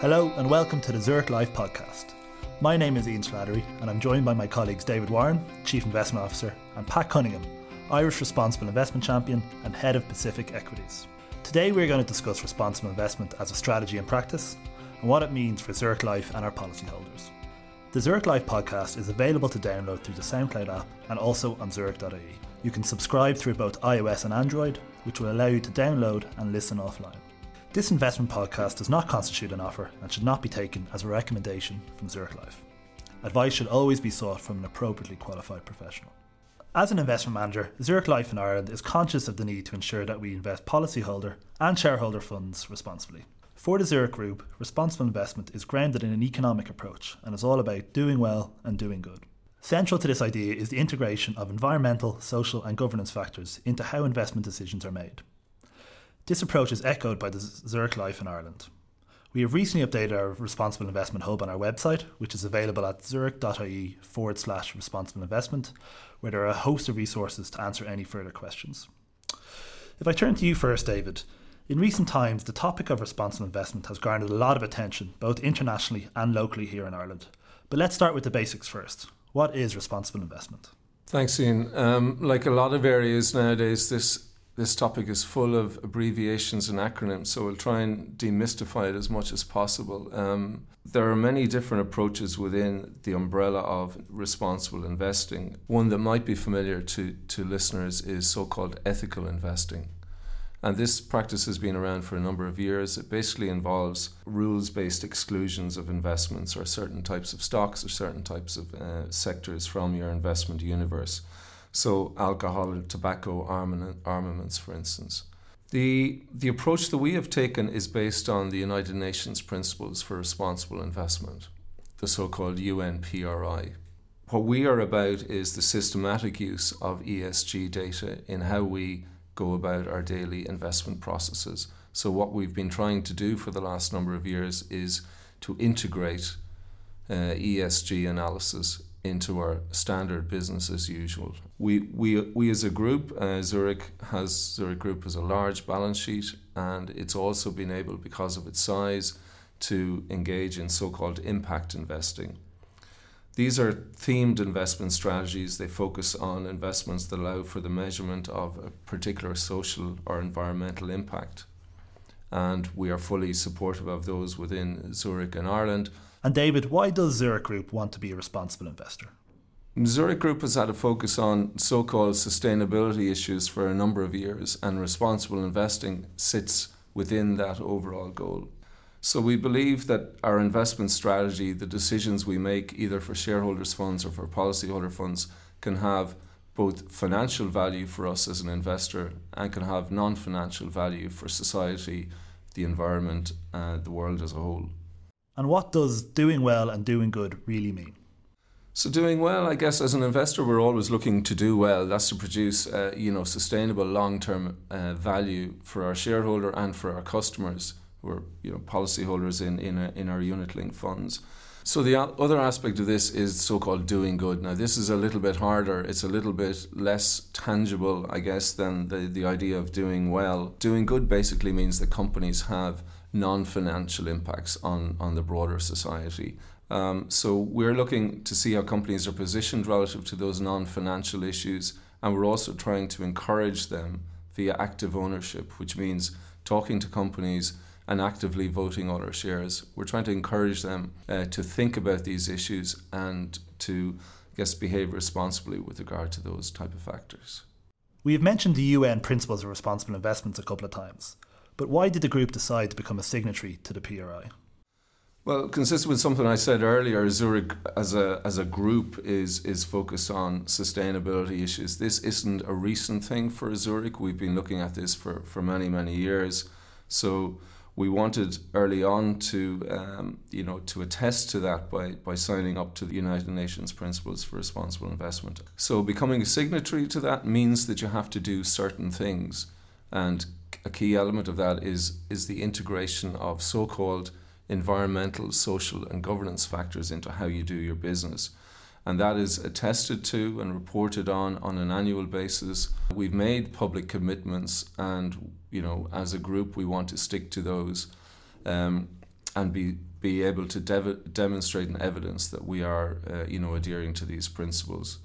Hello and welcome to the Zurich Life podcast. My name is Ian Slattery and I'm joined by my colleagues David Warren, Chief Investment Officer, and Pat Cunningham, Irish Responsible Investment Champion and Head of Pacific Equities. Today we're going to discuss responsible investment as a strategy and practice and what it means for Zurich Life and our policyholders. The Zurich Life podcast is available to download through the SoundCloud app and also on Zurich.ie. You can subscribe through both iOS and Android, which will allow you to download and listen offline. This investment podcast does not constitute an offer and should not be taken as a recommendation from Zurich Life. Advice should always be sought from an appropriately qualified professional. As an investment manager, Zurich Life in Ireland is conscious of the need to ensure that we invest policyholder and shareholder funds responsibly. For the Zurich Group, responsible investment is grounded in an economic approach and is all about doing well and doing good. Central to this idea is the integration of environmental, social, and governance factors into how investment decisions are made. This approach is echoed by the Zurich Life in Ireland. We have recently updated our Responsible Investment Hub on our website, which is available at zurich.ie forward slash responsible investment, where there are a host of resources to answer any further questions. If I turn to you first, David, in recent times, the topic of responsible investment has garnered a lot of attention, both internationally and locally here in Ireland. But let's start with the basics first. What is responsible investment? Thanks, Ian. Um, like a lot of areas nowadays, this this topic is full of abbreviations and acronyms, so we'll try and demystify it as much as possible. Um, there are many different approaches within the umbrella of responsible investing. One that might be familiar to, to listeners is so called ethical investing. And this practice has been around for a number of years. It basically involves rules based exclusions of investments or certain types of stocks or certain types of uh, sectors from your investment universe. So, alcohol and tobacco armaments, for instance. The, the approach that we have taken is based on the United Nations Principles for Responsible Investment, the so called UNPRI. What we are about is the systematic use of ESG data in how we go about our daily investment processes. So, what we've been trying to do for the last number of years is to integrate uh, ESG analysis into our standard business as usual. We, we, we as a group, uh, Zurich has Zurich Group has a large balance sheet, and it's also been able, because of its size, to engage in so-called impact investing. These are themed investment strategies. They focus on investments that allow for the measurement of a particular social or environmental impact. And we are fully supportive of those within Zurich and Ireland. And David, why does Zurich Group want to be a responsible investor? Zurich Group has had a focus on so called sustainability issues for a number of years, and responsible investing sits within that overall goal. So we believe that our investment strategy, the decisions we make either for shareholders' funds or for policyholder funds, can have both financial value for us as an investor and can have non financial value for society, the environment, and the world as a whole. And what does doing well and doing good really mean? So doing well, I guess, as an investor, we're always looking to do well. That's to produce, uh, you know, sustainable long-term uh, value for our shareholder and for our customers who are you know policyholders in in, a, in our unit linked funds. So the other aspect of this is so-called doing good. Now this is a little bit harder. It's a little bit less tangible, I guess, than the, the idea of doing well. Doing good basically means that companies have non-financial impacts on, on the broader society. Um, so we're looking to see how companies are positioned relative to those non-financial issues, and we're also trying to encourage them via active ownership, which means talking to companies and actively voting on our shares. We're trying to encourage them uh, to think about these issues and to, I guess, behave responsibly with regard to those type of factors. We have mentioned the UN Principles of Responsible Investments a couple of times, but why did the group decide to become a signatory to the PRI? Well, consistent with something I said earlier, Zurich as a as a group is is focused on sustainability issues. This isn't a recent thing for Zurich. We've been looking at this for, for many, many years. So we wanted early on to um, you know to attest to that by by signing up to the United Nations Principles for Responsible Investment. So becoming a signatory to that means that you have to do certain things, and a key element of that is is the integration of so-called environmental, social, and governance factors into how you do your business and that is attested to and reported on on an annual basis. We've made public commitments, and you know, as a group, we want to stick to those. Um, and be be able to demonstrate and evidence that we are, uh, you know, adhering to these principles.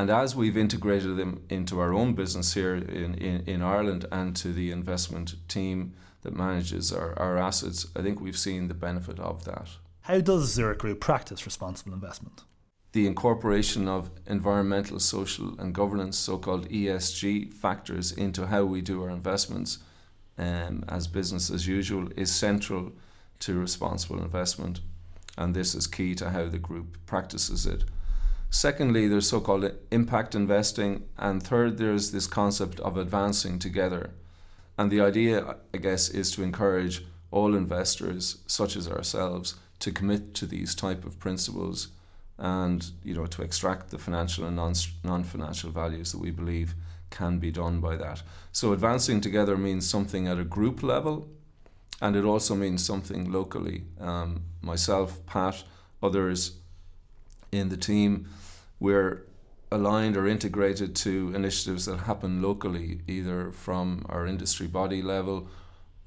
And as we've integrated them into our own business here in, in, in Ireland and to the investment team that manages our, our assets, I think we've seen the benefit of that. How does Zurich Group practice responsible investment? The incorporation of environmental, social, and governance, so called ESG factors, into how we do our investments um, as business as usual is central to responsible investment, and this is key to how the group practices it. Secondly, there's so called impact investing, and third, there's this concept of advancing together. And the idea, I guess, is to encourage all investors, such as ourselves, to commit to these type of principles and you know to extract the financial and non non-financial values that we believe can be done by that. So advancing together means something at a group level, and it also means something locally. Um, myself, Pat, others in the team, we're aligned or integrated to initiatives that happen locally, either from our industry body level,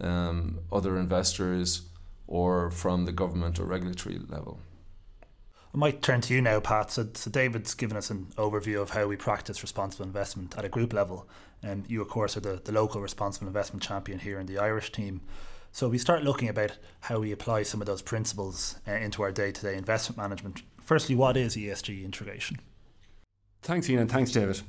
um, other investors, or from the government or regulatory level. I might turn to you now, Pat. So, so, David's given us an overview of how we practice responsible investment at a group level. And you, of course, are the, the local responsible investment champion here in the Irish team. So we start looking about how we apply some of those principles uh, into our day-to-day investment management. Firstly, what is ESG integration? Thanks, Ian, and thanks, David.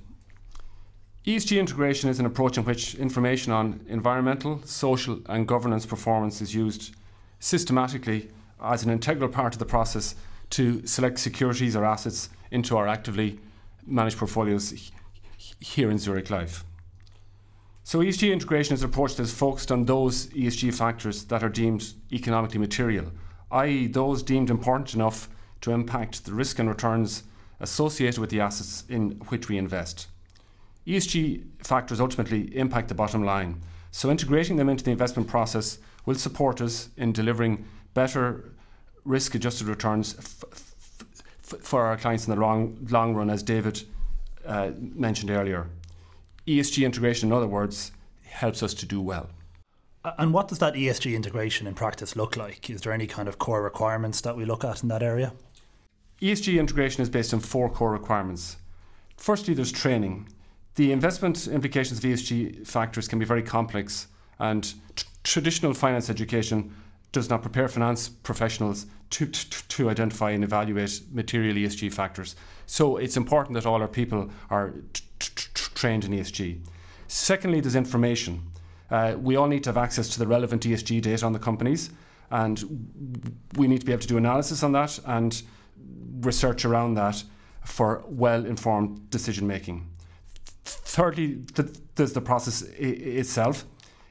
ESG integration is an approach in which information on environmental, social, and governance performance is used systematically as an integral part of the process to select securities or assets into our actively managed portfolios here in Zurich Life. So ESG integration is an approach that is focused on those ESG factors that are deemed economically material, i.e. those deemed important enough to impact the risk and returns associated with the assets in which we invest. ESG factors ultimately impact the bottom line, so integrating them into the investment process will support us in delivering better risk adjusted returns f- f- for our clients in the long, long run, as David uh, mentioned earlier. ESG integration, in other words, helps us to do well. And what does that ESG integration in practice look like? Is there any kind of core requirements that we look at in that area? ESG integration is based on four core requirements. Firstly, there's training. The investment implications of ESG factors can be very complex, and t- traditional finance education does not prepare finance professionals to, to, to, identify and evaluate material ESG factors. So it's important that all our people are t- trained in ESG. Secondly, there's information. Uh, we all need to have access to the relevant ESG data on the companies, and we need to be able to do analysis on that and research around that for well informed decision making. Thirdly, there's the process itself.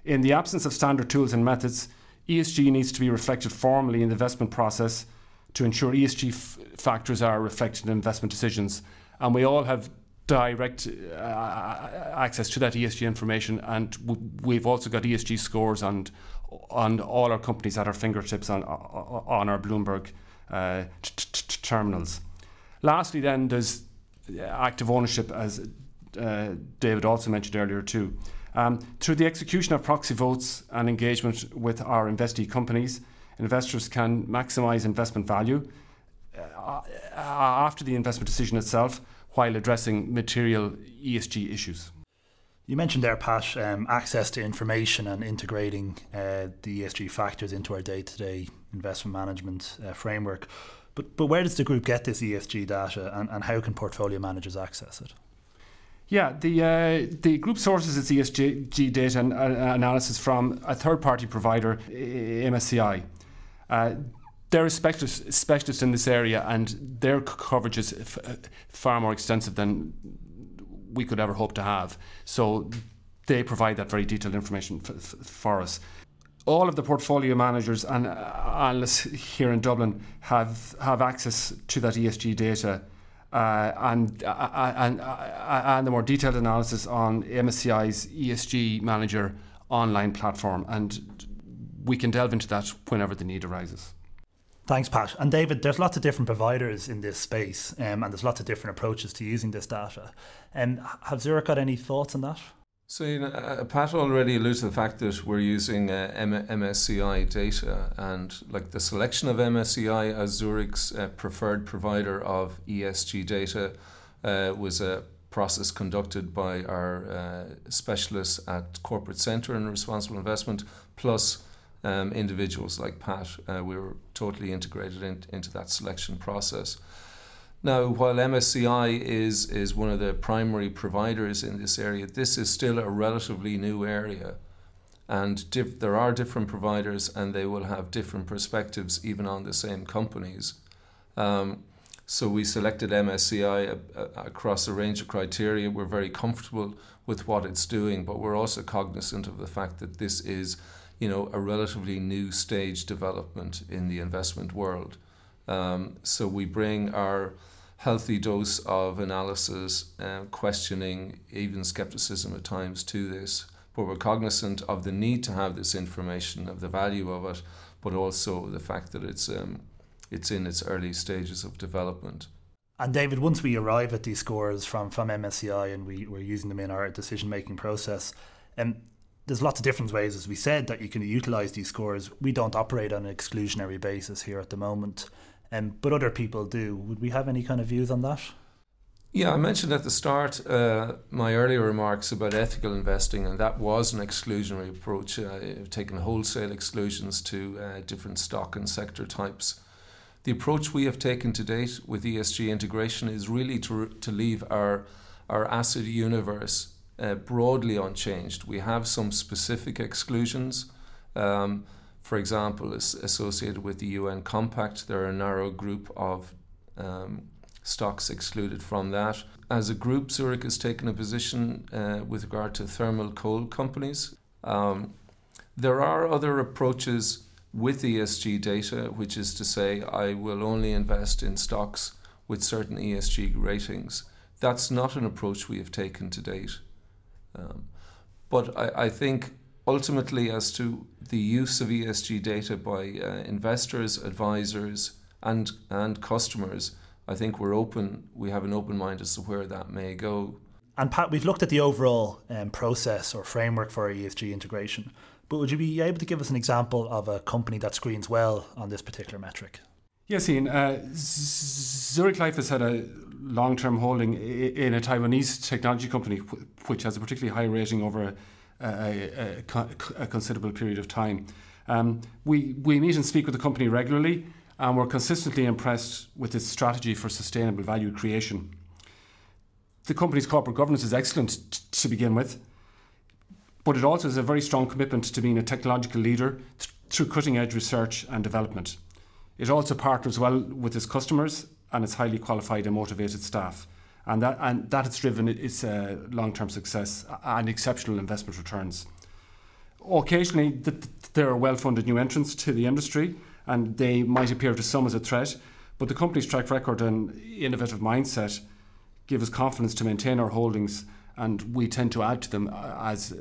In the absence of standard tools and methods, ESG needs to be reflected formally in the investment process to ensure ESG f- factors are reflected in investment decisions. And we all have direct uh, access to that ESG information, and w- we've also got ESG scores on on all our companies at our fingertips on on our Bloomberg uh, terminals. Lastly, then there's active ownership, as uh, David also mentioned earlier too. Um, through the execution of proxy votes and engagement with our investee companies, investors can maximise investment value uh, after the investment decision itself while addressing material ESG issues. You mentioned there, Pat, um, access to information and integrating uh, the ESG factors into our day to day investment management uh, framework. But, but where does the group get this ESG data and, and how can portfolio managers access it? Yeah, the uh, the group sources its ESG data and, uh, analysis from a third party provider, MSCI. Uh, they're a specialist, specialist in this area, and their coverage is f- uh, far more extensive than we could ever hope to have. So they provide that very detailed information f- f- for us. All of the portfolio managers and uh, analysts here in Dublin have have access to that ESG data. Uh, and, uh, uh and, uh, and the more detailed analysis on MSCI's ESG Manager online platform, and we can delve into that whenever the need arises. Thanks, Pat. And David, there's lots of different providers in this space, um, and there's lots of different approaches to using this data. Um, have Zurich got any thoughts on that? So, you know, uh, Pat already alluded to the fact that we're using uh, M- MSCI data, and like the selection of MSCI as Zurich's uh, preferred provider of ESG data uh, was a process conducted by our uh, specialists at Corporate Centre and Responsible Investment, plus um, individuals like Pat. Uh, we were totally integrated in, into that selection process. Now, while MSCI is, is one of the primary providers in this area, this is still a relatively new area. And diff- there are different providers, and they will have different perspectives even on the same companies. Um, so we selected MSCI a, a, across a range of criteria. We're very comfortable with what it's doing, but we're also cognizant of the fact that this is, you know, a relatively new stage development in the investment world. Um, so we bring our healthy dose of analysis, uh, questioning, even skepticism at times to this. But we're cognizant of the need to have this information, of the value of it, but also the fact that it's um, it's in its early stages of development. And David, once we arrive at these scores from, from MSCI and we, we're using them in our decision making process, um, there's lots of different ways, as we said, that you can utilize these scores. We don't operate on an exclusionary basis here at the moment, um, but other people do. Would we have any kind of views on that? Yeah, I mentioned at the start uh, my earlier remarks about ethical investing, and that was an exclusionary approach. Uh, taken wholesale exclusions to uh, different stock and sector types. The approach we have taken to date with ESG integration is really to, to leave our, our asset universe uh, broadly unchanged. We have some specific exclusions. Um, for example, is associated with the UN Compact, there are a narrow group of um, stocks excluded from that. As a group, Zurich has taken a position uh, with regard to thermal coal companies. Um, there are other approaches with ESG data, which is to say, I will only invest in stocks with certain ESG ratings. That's not an approach we have taken to date. Um, but I, I, think ultimately, as to the use of ESG data by uh, investors, advisors, and, and customers, I think we're open, we have an open mind as to where that may go. And Pat, we've looked at the overall um, process or framework for ESG integration. But would you be able to give us an example of a company that screens well on this particular metric? Yes, Ian. Uh, Zurich Life has had a long term holding in a Taiwanese technology company, which has a particularly high rating over a, a, a, considerable period of time. Um, we, we meet and speak with the company regularly, and we're consistently impressed with its strategy for sustainable value creation. The company's corporate governance is excellent t- to begin with but it also has a very strong commitment to being a technological leader th- through cutting edge research and development. It also partners well with its customers and its highly qualified and motivated staff. And that, and that has driven its uh, long term success and exceptional investment returns. Occasionally, th- there are well funded new entrants to the industry, and they might appear to some as a threat, but the company's track record and innovative mindset give us confidence to maintain our holdings, and we tend to add to them uh, as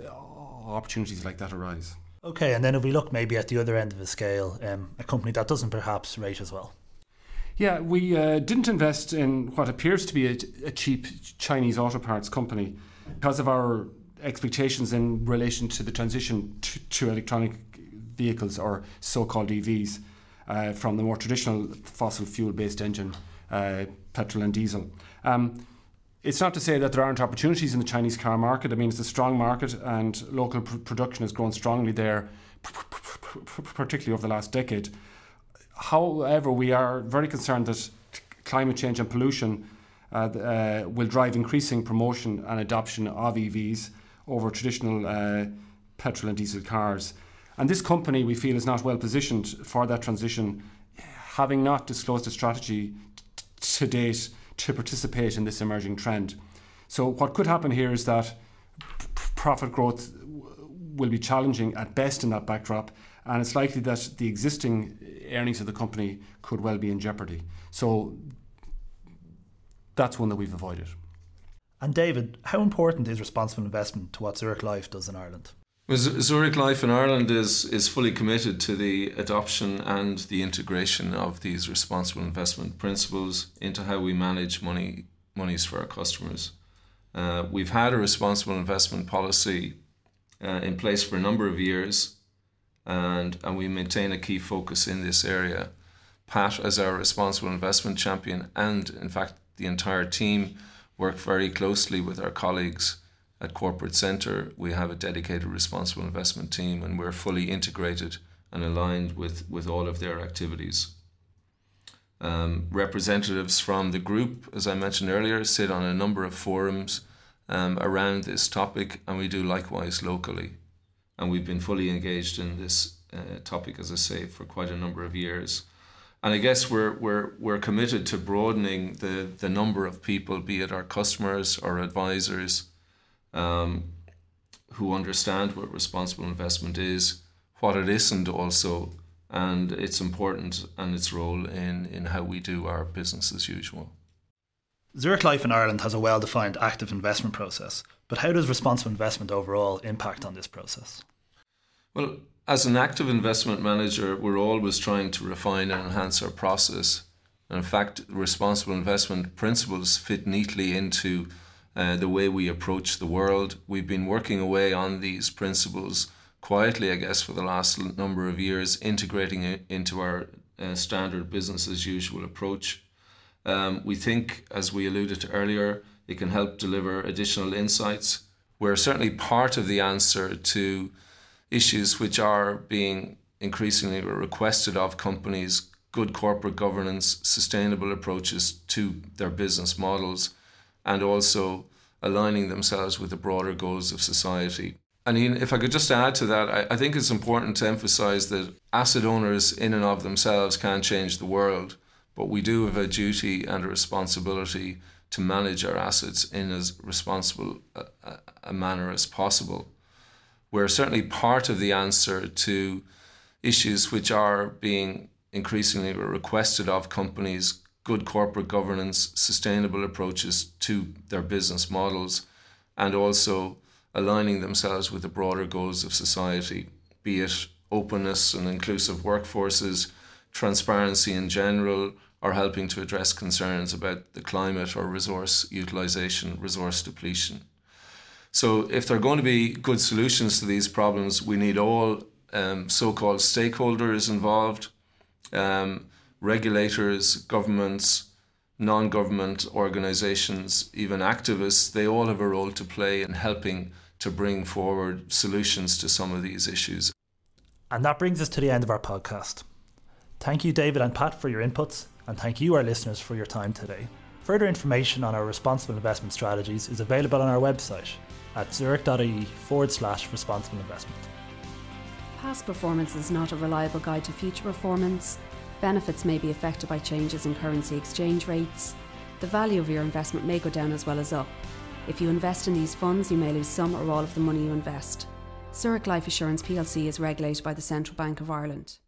opportunities like that arise. Okay, and then if we look maybe at the other end of the scale, um, a company that doesn't perhaps rate as well. Yeah, we uh, didn't invest in what appears to be a, a, cheap Chinese auto parts company because of our expectations in relation to the transition to, to electronic vehicles or so-called EVs uh, from the more traditional fossil fuel-based engine, uh, petrol and diesel. Um, it's not to say that there aren't opportunities in the Chinese car market. I mean, it's a strong market, and local pr- production has grown strongly there, particularly over the last decade. However, we are very concerned that climate change and pollution uh, uh, will drive increasing promotion and adoption of EVs over traditional uh, petrol and diesel cars. And this company, we feel, is not well positioned for that transition, having not disclosed a strategy to date to participate in this emerging trend. So, what could happen here is that profit growth will be challenging at best in that backdrop, and it's likely that the existing earnings of the company could well be in jeopardy. So, that's one that we've avoided. And David, how important is responsible investment to what Zurich Life does in Ireland? Zurich Life in Ireland is, is fully committed to the adoption and the integration of these responsible investment principles into how we manage money monies for our customers. Uh, we've had a responsible investment policy uh, in place for a number of years, and, and we maintain a key focus in this area. Pat, as our responsible investment champion, and in fact, the entire team work very closely with our colleagues at Corporate Centre. We have a dedicated responsible investment team, and we're fully integrated and aligned with, with all of their activities. Um, representatives from the group, as I mentioned earlier, sit on a number of forums um, around this topic, and we do likewise locally. And we've been fully engaged in this uh, topic, as I say, for quite a number of years. And I guess we're, we're, we're committed to broadening the, the number of people, be it our customers or advisors, um, who understand what responsible investment is, what it isn't also, and its importance and its role in, in how we do our business as usual. Zurich Life in Ireland has a well defined active investment process, but how does responsible investment overall impact on this process? Well, as an active investment manager, we're always trying to refine and enhance our process. In fact, responsible investment principles fit neatly into uh, the way we approach the world. We've been working away on these principles quietly, I guess, for the last number of years, integrating it into our uh, standard business as usual approach. Um, we think, as we alluded to earlier, it can help deliver additional insights. We're certainly part of the answer to issues which are being increasingly requested of companies good corporate governance, sustainable approaches to their business models, and also aligning themselves with the broader goals of society. Mean, if I could just add to that, I, I think it's important to emphasize that asset owners, in and of themselves, can't change the world, but we do have a duty and a responsibility to manage our assets in as responsible a, a manner as possible. We're certainly part of the answer to issues which are being increasingly requested of companies good corporate governance, sustainable approaches to their business models, and also aligning themselves with the broader goals of society, be it openness and inclusive workforces, transparency in general, or helping to address concerns about the climate or resource utilization, resource depletion. So, if there are going to be good solutions to these problems, we need all um, so called stakeholders involved, um, regulators, governments, non government organizations, even activists. They all have a role to play in helping to bring forward solutions to some of these issues. And that brings us to the end of our podcast. Thank you, David and Pat, for your inputs, and thank you, our listeners, for your time today. Further information on our responsible investment strategies is available on our website at zurich.ie forward slash responsible investment. Past performance is not a reliable guide to future performance. Benefits may be affected by changes in currency exchange rates. The value of your investment may go down as well as up. If you invest in these funds, you may lose some or all of the money you invest. Zurich Life Assurance plc is regulated by the Central Bank of Ireland.